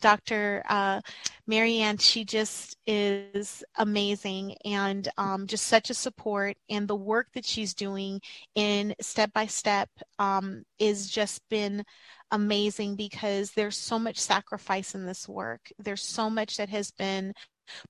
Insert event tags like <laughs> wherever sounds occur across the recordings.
Dr. Uh, Marianne, she just is amazing and um, just such a support. And the work that she's doing in step by step um, is just been amazing because there's so much sacrifice in this work. There's so much that has been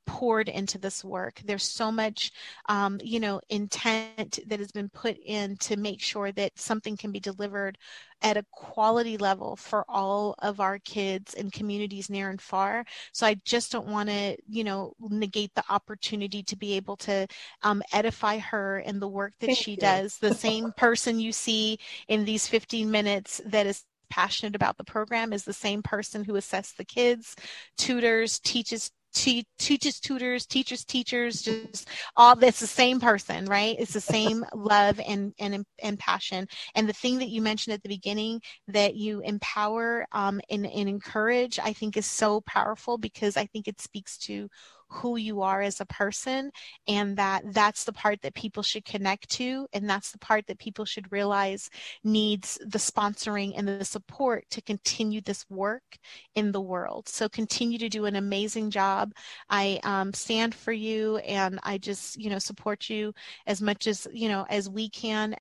poured into this work. There's so much, um, you know, intent that has been put in to make sure that something can be delivered at a quality level for all of our kids and communities near and far. So I just don't want to, you know, negate the opportunity to be able to um, edify her and the work that Thank she you. does. The same <laughs> person you see in these 15 minutes that is passionate about the program is the same person who assesses the kids, tutors, teaches te- teaches tutors teachers teachers just all that's the same person right? It's the same <laughs> love and and and passion. And the thing that you mentioned at the beginning that you empower um, and, and encourage i think is so powerful because i think it speaks to who you are as a person and that that's the part that people should connect to and that's the part that people should realize needs the sponsoring and the support to continue this work in the world. So continue to do an amazing job. I um, stand for you and i just you know support you as much as you know as we can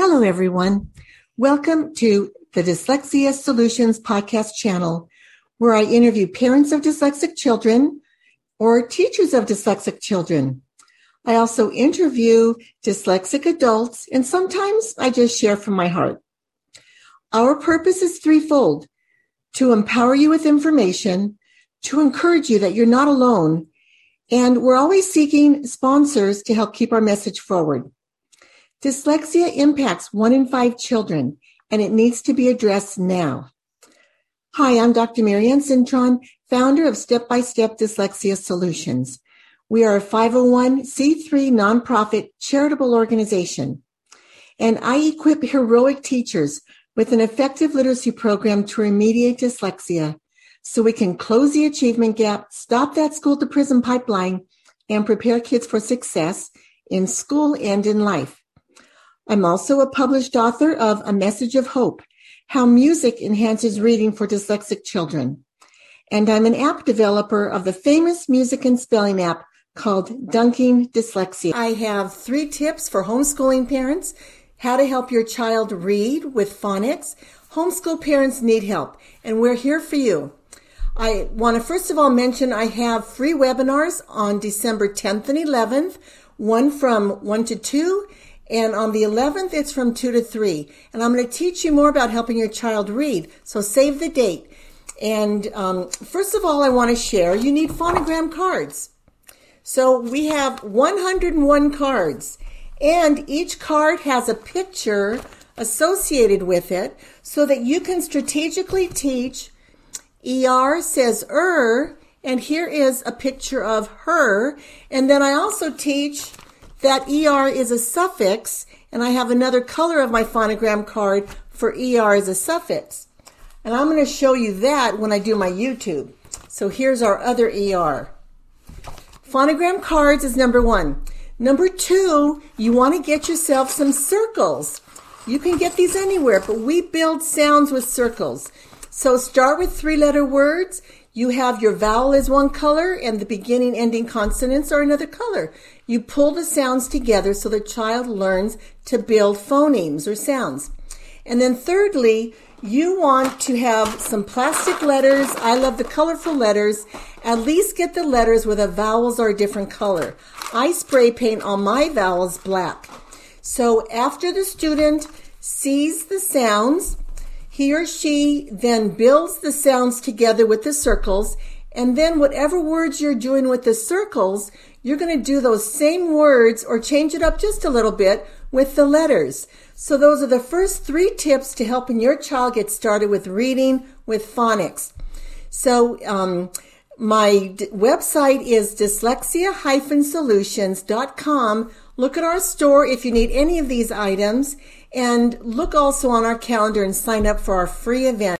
Hello, everyone. Welcome to the Dyslexia Solutions podcast channel, where I interview parents of dyslexic children or teachers of dyslexic children. I also interview dyslexic adults, and sometimes I just share from my heart. Our purpose is threefold to empower you with information, to encourage you that you're not alone, and we're always seeking sponsors to help keep our message forward. Dyslexia impacts one in five children, and it needs to be addressed now. Hi, I'm Dr. Marianne Cintron, founder of Step by Step Dyslexia Solutions. We are a 501c3 nonprofit charitable organization, and I equip heroic teachers with an effective literacy program to remediate dyslexia so we can close the achievement gap, stop that school to prison pipeline, and prepare kids for success in school and in life. I'm also a published author of A Message of Hope How Music Enhances Reading for Dyslexic Children. And I'm an app developer of the famous music and spelling app called Dunking Dyslexia. I have three tips for homeschooling parents how to help your child read with phonics. Homeschool parents need help, and we're here for you. I want to first of all mention I have free webinars on December 10th and 11th, one from 1 to 2 and on the 11th, it's from 2 to 3. And I'm going to teach you more about helping your child read. So save the date. And um, first of all, I want to share you need phonogram cards. So we have 101 cards, and each card has a picture associated with it so that you can strategically teach. ER says er, and here is a picture of her. And then I also teach that ER is a suffix, and I have another color of my phonogram card for ER as a suffix. And I'm going to show you that when I do my YouTube. So here's our other ER. Phonogram cards is number one. Number two, you want to get yourself some circles. You can get these anywhere, but we build sounds with circles. So start with three letter words. You have your vowel as one color and the beginning ending consonants are another color. You pull the sounds together so the child learns to build phonemes or sounds. And then thirdly, you want to have some plastic letters. I love the colorful letters. At least get the letters where the vowels are a different color. I spray paint on my vowels black. So after the student sees the sounds, he or she then builds the sounds together with the circles. And then whatever words you're doing with the circles, you're going to do those same words or change it up just a little bit with the letters. So those are the first three tips to helping your child get started with reading with phonics. So, um, my d- website is dyslexia-solutions.com. Look at our store if you need any of these items and look also on our calendar and sign up for our free event.